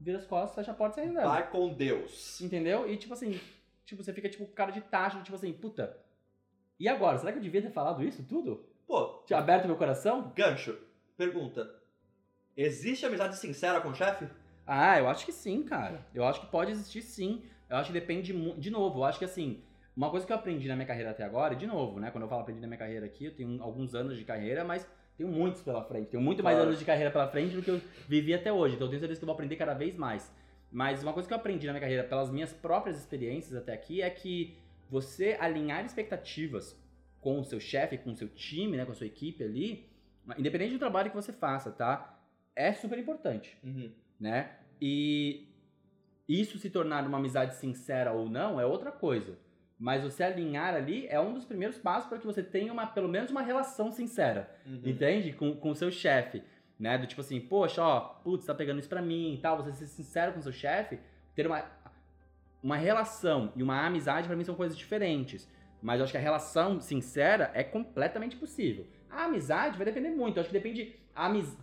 vira as costas, fecha a porta e sai andando. Vai com Deus. Entendeu? E tipo assim, tipo, você fica tipo cara de taxa, tipo assim, puta. E agora? Será que eu devia ter falado isso tudo? Pô, Tinha aberto meu coração? gancho. Pergunta. Existe amizade sincera com o chefe? Ah, eu acho que sim, cara. Eu acho que pode existir sim. Eu acho que depende de novo. Eu acho que assim, uma coisa que eu aprendi na minha carreira até agora, e de novo, né? Quando eu falo aprendi na minha carreira aqui, eu tenho alguns anos de carreira, mas tenho muitos pela frente. Tenho muito mais Claro. anos de carreira pela frente do que eu vivi até hoje. Então eu tenho certeza que eu vou aprender cada vez mais. Mas uma coisa que eu aprendi na minha carreira, pelas minhas próprias experiências até aqui, é que você alinhar expectativas com o seu chefe, com o seu time, né, com a sua equipe ali, independente do trabalho que você faça, tá? É super importante, Uhum. né? E isso se tornar uma amizade sincera ou não é outra coisa. Mas você alinhar ali é um dos primeiros passos para que você tenha uma, pelo menos uma relação sincera. Uhum. Entende? Com, o seu chefe. Né? Do tipo assim, poxa, ó, putz, tá pegando isso pra mim e tal. Você ser sincero com o seu chefe, ter uma, uma relação e uma amizade, pra mim, são coisas diferentes. Mas eu acho que a relação sincera é completamente possível. A amizade vai depender muito. Eu acho que depende.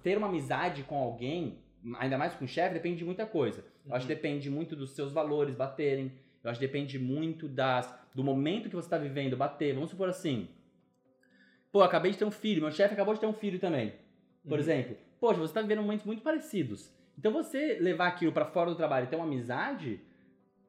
ter uma amizade com alguém, ainda mais com o chefe, depende de muita coisa. Eu acho que Uhum. depende muito dos seus valores baterem. Eu acho que depende muito das, do momento que você tá vivendo bater. Vamos supor assim. Pô, acabei de ter um filho, meu chefe acabou de ter um filho também. Por Uhum. exemplo, poxa, você tá vivendo momentos muito parecidos. Então você levar aquilo pra fora do trabalho e ter uma amizade,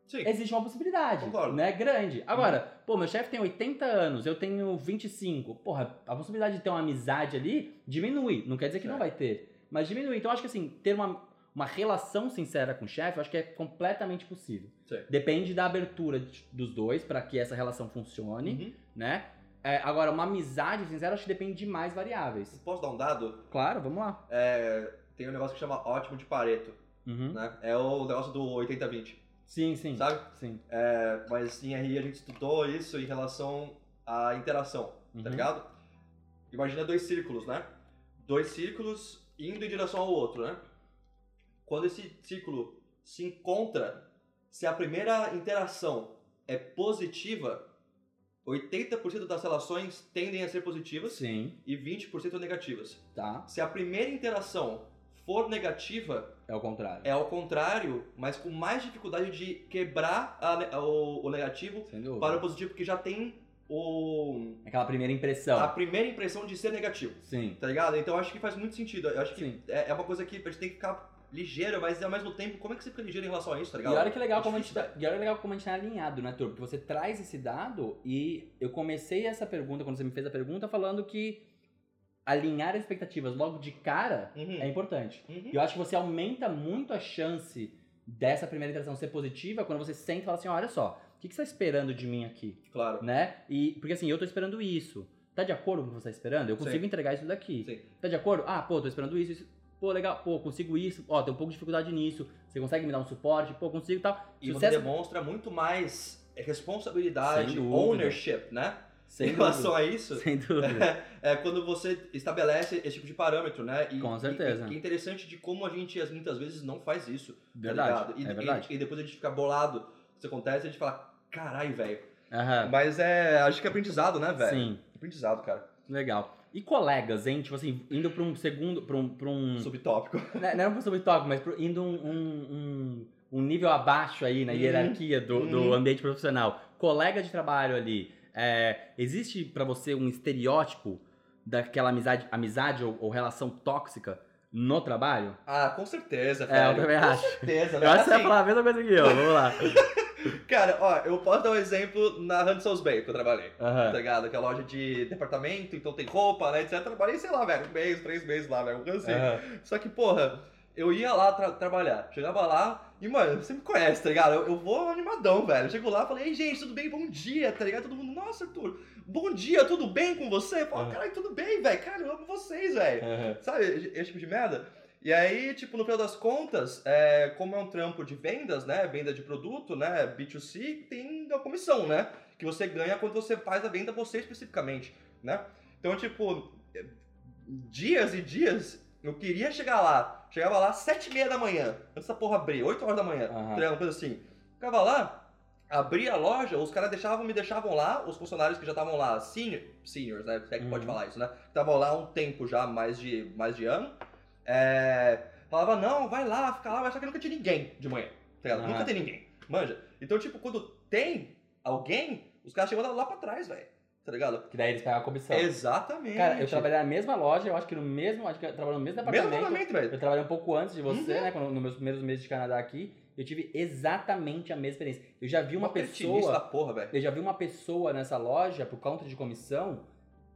Sim. existe uma possibilidade, Concordo. né? Grande. Agora, pô, meu chefe tem 80 anos, eu tenho 25. Porra, a possibilidade de ter uma amizade ali diminui. Não quer dizer que não vai Certo. ter, mas diminui. Então eu acho que assim, ter uma, uma relação sincera com o chefe, eu acho que é completamente possível. Sim. Depende da abertura de- dos dois pra que essa relação funcione, Uhum. né? É, agora, uma amizade sincera, eu acho que depende de mais variáveis. Posso dar um dado? Claro, vamos lá. É, tem um negócio que chama ótimo de Pareto, Uhum. né? É o negócio do 80-20, Sim, sim. sabe? Sim. É, mas em RI a gente estudou isso em relação à interação, Uhum. tá ligado? Imagina dois círculos, né? Dois círculos indo em direção ao outro, né? Quando esse círculo se encontra, se a primeira interação é positiva, 80% das relações tendem a ser positivas Sim, e 20% negativas. tá. Se a primeira interação for negativa, É o contrário. é ao contrário, mas com mais dificuldade de quebrar a o, o negativo para o positivo, porque já tem o, Aquela primeira impressão. a primeira impressão de ser negativo, Sim. tá ligado? Então eu acho que faz muito sentido. Eu acho que Sim. é, é uma coisa que a gente tem que ficar ligeiro, mas ao mesmo tempo, como é que você fica ligeiro em relação a isso, tá E ligado? olha que legal É como a gente tá, e olha que legal como a gente tá alinhado, né, Tur? Porque você traz esse dado e eu comecei essa pergunta, quando você me fez a pergunta, falando que alinhar expectativas logo de cara Uhum. é importante. Uhum. E eu acho que você aumenta muito a chance dessa primeira interação ser positiva quando você sente e fala assim, olha só, que, que você tá esperando de mim aqui? Claro. né? E porque assim, eu tô esperando isso. Tá de acordo com o que você tá esperando? Eu consigo Sim. entregar isso daqui. Sim. Tá de acordo? Ah, pô, tô esperando isso, isso. Pô, legal. Pô, consigo isso. Ó, tem um pouco de dificuldade nisso. Você consegue me dar um suporte? Pô, consigo e tal. E você Sucesso demonstra muito mais responsabilidade, ownership, né? sem em relação dúvida. a isso, Sem dúvida. é quando você estabelece esse tipo de parâmetro, né? E, Com certeza. E, e é interessante de como a gente as- muitas vezes não faz isso. tá Verdade. ligado? E, é verdade. E, e depois a gente fica bolado. Isso acontece e a gente fala, caralho, velho. Aham. Mas é. Acho que é aprendizado, né, velho? Sim. Aprendizado, cara. Legal. E colegas, hein? Tipo assim, indo pra um segundo. pra um. Pra um Subtópico. Não não é um subtópico, mas pro- indo um, um, um, nível abaixo aí na Uhum. hierarquia do, do Uhum. ambiente profissional. Colega de trabalho ali. é, existe pra você um estereótipo daquela amizade, amizade ou, ou relação tóxica no trabalho? Ah, com certeza, É, velho. eu também com acho. certeza, Eu né? acho que você vai Assim, falar a mesma coisa que eu. Vamos lá. Cara, ó, eu posso dar um exemplo na Hudson's Bay que eu trabalhei. Tá Aham. ligado? Que é loja de departamento, então tem roupa, né, etc. Eu trabalhei, sei lá, velho, um mês, três meses lá, velho, assim. Aham. Só que, porra, eu ia lá tra- trabalhar. Chegava lá e, mano, você me conhece, tá ligado? Eu, eu vou animadão, velho. Eu chego lá e falei, ei, gente, tudo bem? Bom dia, tá ligado? Todo mundo, nossa, Arthur, bom dia, tudo bem com você? Pô, Aham. caralho, tudo bem, velho. Cara, eu amo vocês, velho. Aham. Sabe, esse tipo de merda? E aí, tipo, no final das contas, é, como é um trampo de vendas, né? Venda de produto, né? B2C, tem a comissão, né? Que você ganha quando você faz a venda você especificamente, né? Então, tipo, dias e dias, eu queria chegar lá. Chegava lá sete e meia da manhã, antes da porra abrir, 8 horas da manhã, ligado? uma coisa assim. Ficava lá, abria a loja, os caras deixavam, me deixavam lá, os funcionários que já estavam lá, senior, seniors, né? Se é que pode Uhum. falar isso, né? Estavam lá há um tempo já, mais de, mais de ano. É, falava, não, vai lá, fica lá, mas só que nunca tinha ninguém de manhã. Tá ligado? Nunca tem ninguém. Manja. Então, tipo, quando tem alguém, os caras chegam lá, pra trás, velho. Tá ligado? Que daí eles pegam a comissão. Exatamente. Cara, eu trabalhei na mesma loja, eu acho que no mesmo. Acho que eu trabalhei no mesmo Mesmo departamento. departamento, velho. Eu trabalhei um pouco antes de você, Uhum. né? Quando, nos meus primeiros meses de Canadá aqui. Eu tive exatamente a mesma experiência. Eu já vi uma cretinista pessoa. da porra. Eu já vi uma pessoa nessa loja, por conta de comissão.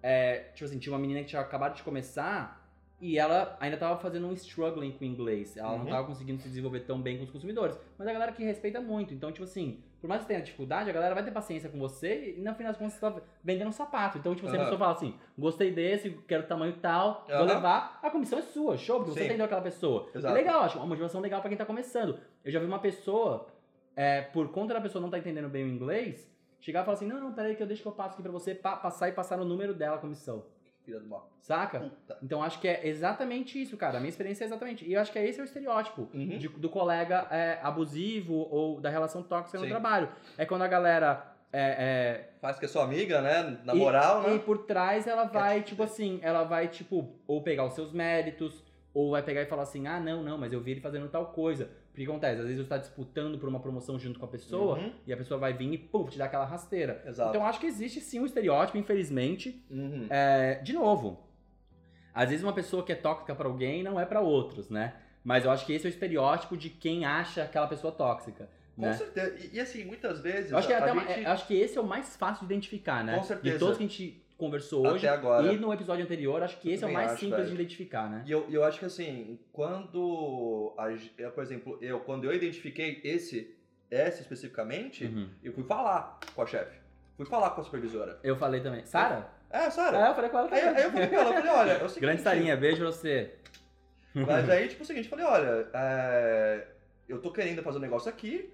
é, tipo assim, tinha uma menina que tinha acabado de começar. E ela ainda tava fazendo um struggling com o inglês. Ela não Uhum. tava conseguindo se desenvolver tão bem com os consumidores. Mas a galera que respeita muito. Então, tipo assim, por mais que tenha dificuldade, a galera vai ter paciência com você e no final das contas você tá vendendo um sapato. Então, tipo, se a Aham. pessoa fala assim, gostei desse, quero tamanho tal, vou Aham. levar, a comissão é sua, show, porque você Sim. atendeu aquela pessoa. Exato. É legal, acho uma motivação legal pra quem tá começando. Eu já vi uma pessoa, é, por conta da pessoa não tá entendendo bem o inglês, chegar e falar assim, não, não, peraí que eu deixo que eu passo aqui pra você, pa- passar e passar no número dela a comissão. Filha do mal. Saca? Puta. Então acho que é exatamente isso, cara. A minha experiência é exatamente. E eu acho que é esse é o estereótipo Uhum. de- do colega é, abusivo ou da relação tóxica no Sim. trabalho. É quando a galera. É, Faz que é sua amiga, né? Na e- moral, é, né? E por trás ela vai, É, tipo assim, ela vai, tipo, ou pegar os seus méritos, ou vai pegar e falar assim: ah, não, não, mas eu vi ele fazendo tal coisa. Porque o que acontece? Às vezes você tá disputando por uma promoção junto com a pessoa Uhum. e a pessoa vai vir e, pum, te dar aquela rasteira. Exato. Então acho que existe sim um estereótipo, infelizmente, Uhum. é, de novo, às vezes uma pessoa que é tóxica pra alguém não é pra outros, né? Mas eu acho que esse é o estereótipo de quem acha aquela pessoa tóxica. Com Né? certeza. E, e, assim, muitas vezes. Eu acho, que é uma- gente, é- eu acho que esse é o mais fácil de identificar, né? Com certeza. De todos que a gente conversou Até hoje agora. e no episódio anterior, acho que esse é o mais acho, simples velho. de identificar, né? E eu, eu acho que assim, quando. A, por exemplo, eu, quando eu identifiquei esse, esse especificamente, Uhum. eu fui falar com a chefe. Fui falar com a supervisora. Eu falei também. Sara? É, Sara. É, eu falei com ela Aí, também. aí eu falei com ela, eu falei, olha, é o seguinte, Grande Sarinha, beijo você. Mas aí, tipo, o seguinte, eu falei, olha, é, eu tô querendo fazer um negócio aqui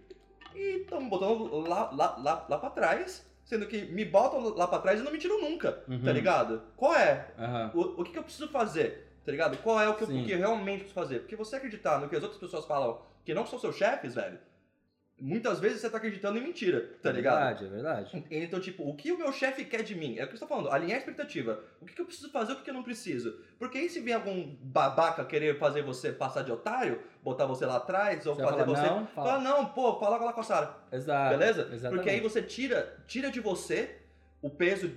e estão botando lá, lá, lá, lá pra trás, sendo que me botam lá pra trás e não me tiram nunca, Uhum. tá ligado? Qual é? Aham. O, o que, que eu preciso fazer? Tá ligado? Qual é o que, eu, o que eu realmente preciso fazer? Porque você acreditar no que as outras pessoas falam que não são seus chefes, velho, muitas vezes você tá acreditando em mentira, tá é ligado? verdade, é verdade. Então, tipo, o que o meu chefe quer de mim? É o que eu estou falando, alinhar a expectativa. O que, que eu preciso fazer, o que, que eu não preciso? Porque aí se vem algum babaca querer fazer você passar de otário, botar você lá atrás, ou Você fazer falar, você. não, Fala, fala. não, pô, fala lá com a Sara. Exato. Beleza? Exatamente. Porque aí você tira, tira de você o peso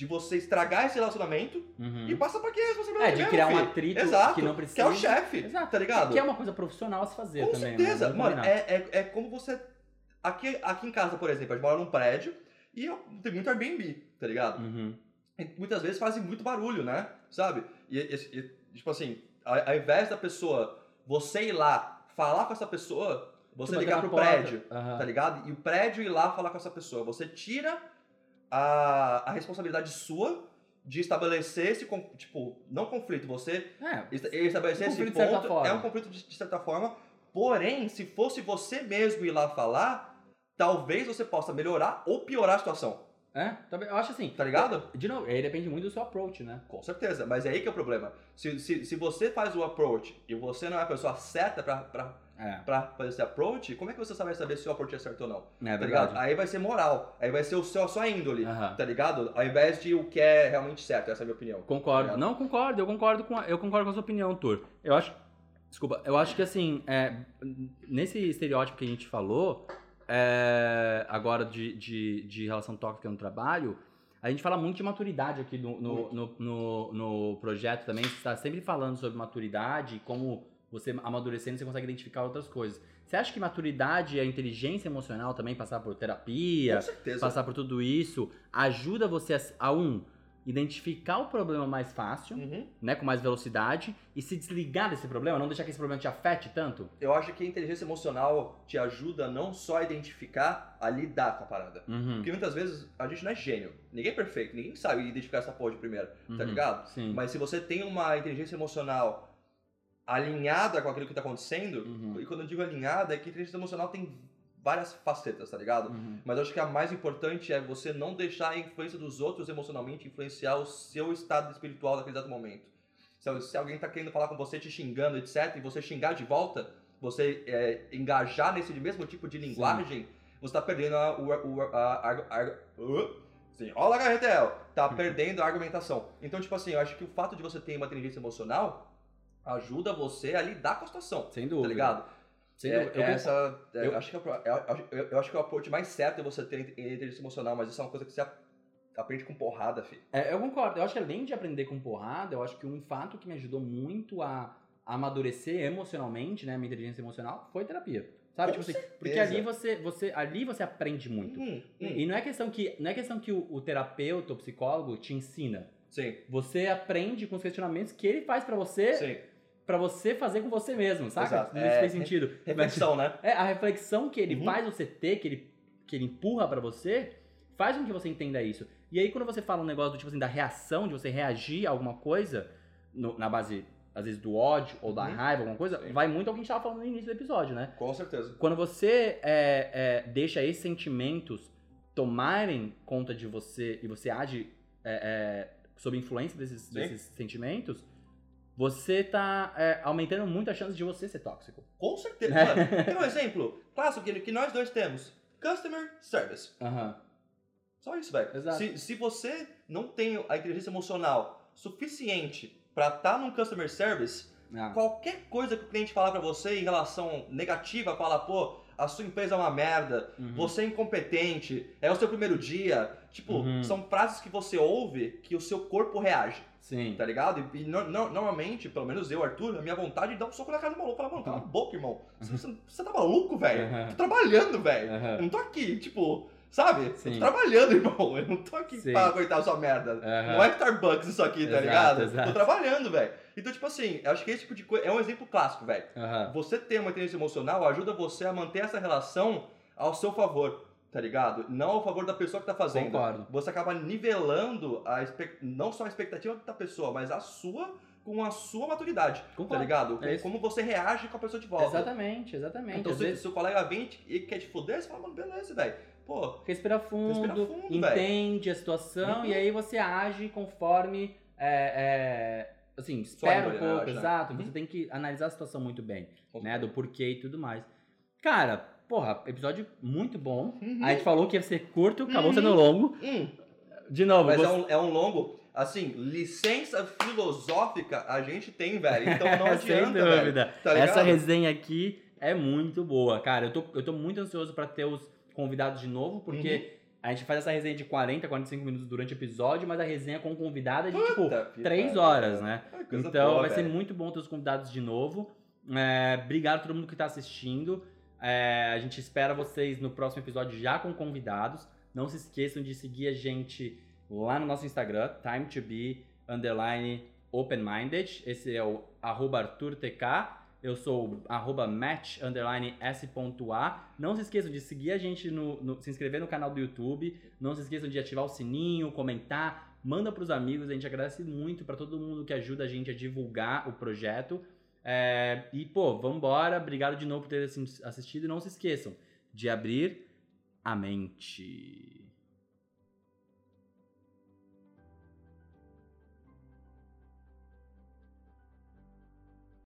de você estragar esse relacionamento Uhum. e passa pra quem é É, responsabilidade de mesmo, criar um filho. atrito Exato, que não Que precisa. é o chefe, Exato. tá ligado? Que é uma coisa profissional a se fazer Com também. certeza. Né? Vamos Mano, combinar. é, é, é como você. Aqui, aqui em casa, por exemplo, a gente mora num prédio e eu, tem muito Airbnb, tá ligado? Uhum. E muitas vezes fazem muito barulho, né? Sabe? E, e- e, tipo assim, ao, ao invés da pessoa, você ir lá falar com essa pessoa, você Tipo, ligar pro porta. prédio, Aham. tá ligado? E o prédio ir lá falar com essa pessoa. Você tira a, a responsabilidade sua de estabelecer esse, tipo, não conflito, você É, esta- estabelecer Um esse ponto é um conflito de, de certa forma. Porém, se fosse você mesmo ir lá falar, talvez você possa melhorar ou piorar a situação. é, também, eu acho assim. Tá ligado? De novo, aí depende muito do seu approach, né? Com certeza, mas é aí que é o problema. Se, se, se você faz o approach e você não é a pessoa certa pra, pra, É, pra fazer esse approach, como é que você vai saber se o approach é certo ou não? é tá ligado? Aí vai ser moral, aí vai ser o seu, a sua índole, Aham. tá ligado? Ao invés de o que é realmente certo, essa é a minha opinião. Concordo. Obrigado. Não, concordo. Eu concordo com a, eu concordo com a sua opinião, Tur. Eu acho. Desculpa. Eu acho que assim, é, nesse estereótipo que a gente falou, é, agora de, de, de relação tóxica no trabalho, a gente fala muito de maturidade aqui no, no, no, no, no projeto também. Você está sempre falando sobre maturidade e como você amadurecendo você consegue identificar outras coisas. Você acha que maturidade e a inteligência emocional também, passar por terapia, passar por tudo isso, ajuda você a, a um, identificar o problema mais fácil, Uhum. né, com mais velocidade, e se desligar desse problema, não deixar que esse problema te afete tanto? Eu acho que a inteligência emocional te ajuda não só a identificar, a lidar com a parada. Uhum. Porque muitas vezes a gente não é gênio. Ninguém é perfeito, ninguém sabe identificar essa porra de primeira, tá Uhum. ligado? Sim. Mas se você tem uma inteligência emocional alinhada com aquilo que tá acontecendo, Uhum. e quando eu digo alinhada, é que a inteligência emocional tem várias facetas, tá ligado? Uhum. Mas eu acho que a mais importante é você não deixar a influência dos outros emocionalmente influenciar o seu estado espiritual naquele exato momento. Se, se alguém tá querendo falar com você, te xingando, etc., e você xingar de volta, você é, engajar nesse mesmo tipo de linguagem, você tá perdendo a, o, a, a, a, uh, sim, olha Garretel, tá perdendo a argumentação. Então, tipo assim, eu acho que o fato de você ter uma inteligência emocional ajuda você a lidar com a situação, Sem tá dúvida. ligado? Sem É, dúvida. Eu essa, é, eu- acho que é, eu, acho- eu- eu que o approach mais certo é você ter inteligência emocional, mas isso é uma coisa que você ap- aprende com porrada, filho. É, eu concordo. Eu acho que além de aprender com porrada, eu acho que um fato que me ajudou muito a, amadurecer emocionalmente, né, minha inteligência emocional, foi terapia. Sabe? Tipo assim, porque ali você, você, ali você aprende muito. Hum, hum. E não é questão que, não é questão que o, o terapeuta, o psicólogo te ensina. Sim, Você aprende com os questionamentos que ele faz pra você, sim. Pra você fazer com você mesmo, saca? Exato. Não É, faz sentido. Reflexão, né? É, a reflexão que ele Uhum. faz você ter, que ele, que ele empurra pra você, faz com que você entenda isso. E aí, quando você fala um negócio do tipo assim, da reação, de você reagir a alguma coisa, no- na base, às vezes, do ódio ou da Uhum. raiva, alguma coisa, Sim. vai muito ao que a gente tava falando no início do episódio, né? Com certeza. Quando você é, é, deixa esses sentimentos tomarem conta de você e você age é, é, sob influência desses, Sim. desses sentimentos, você tá é, aumentando muito a chance de você ser tóxico. Com certeza. É. Mano, tem um exemplo clássico que, que nós dois temos. Customer Service. Aham. Só isso, velho. Se, se você não tem a inteligência emocional suficiente pra estar num Customer Service, Ah. qualquer coisa que o cliente falar pra você em relação negativa, fala, pô, a sua empresa é uma merda, Uhum. você é incompetente, é o seu primeiro dia. Tipo, Uhum. são frases que você ouve que o seu corpo reage, Sim. tá ligado? E, e no- no- normalmente, pelo menos eu, Arthur, a minha vontade é dar um soco na cara do maluco. Falar, mano, cala a boca, irmão. Você, você- você tá maluco, velho? Uhum. Tô trabalhando, velho. Eu não tô aqui, tipo, sabe? Eu Sim. tô trabalhando, irmão. Eu não tô aqui Sim. pra aguentar a sua merda. Não é Starbucks isso aqui, tá Exato, ligado? exato. Tô trabalhando, velho. Então, tipo assim, acho que esse tipo de coisa é um exemplo clássico, velho. Aham. Você ter uma inteligência emocional ajuda você a manter essa relação ao seu favor, tá ligado? Não ao favor da pessoa que tá fazendo. Concordo. Você acaba nivelando a não só a expectativa da pessoa, mas a sua com a sua maturidade, tá Concordo. ligado? Com É isso. como você reage com a pessoa de volta. Exatamente, exatamente. Então, Às se vezes, seu colega vem e quer te fuder, você fala, mano, beleza, velho. Pô, respira fundo, Respira fundo, entende a situação Uhum. e aí você age conforme. é, é, assim, espera um pouco, né? exato. Uhum. Você tem que analisar a situação muito bem, Com né? Do porquê e tudo mais. Cara, porra, episódio muito bom. Uhum. A gente falou que ia ser curto, acabou Uhum. sendo longo. Hum, De novo, mas você- é um, é um longo. Assim, licença filosófica a gente tem, velho. Então não Sem adianta, velho. dúvida. Tá? Essa resenha aqui é muito boa, cara. Eu tô, eu tô muito ansioso pra ter os convidados de novo, porque Uhum. A gente faz essa resenha de 40, 45 minutos durante o episódio, mas a resenha com convidado é de, tipo, Puta que 3 pariu, horas, né? Coisa Então boa, vai ser velho. muito bom ter os convidados de novo. É, obrigado a todo mundo que tá assistindo. É, a gente espera vocês no próximo episódio já com convidados. Não se esqueçam de seguir a gente lá no nosso Instagram, time to be underline open-minded. Esse é o arroba ArthurTK. Eu sou arroba match underline s.a. Não se esqueçam de seguir a gente, no, no- se inscrever no canal do YouTube. Não se esqueçam de ativar o sininho, comentar. Manda pros amigos, a gente agradece muito pra todo mundo que ajuda a gente a divulgar o projeto. É, e, pô, vambora. Obrigado de novo por ter assi- assistido. E não se esqueçam de abrir a mente.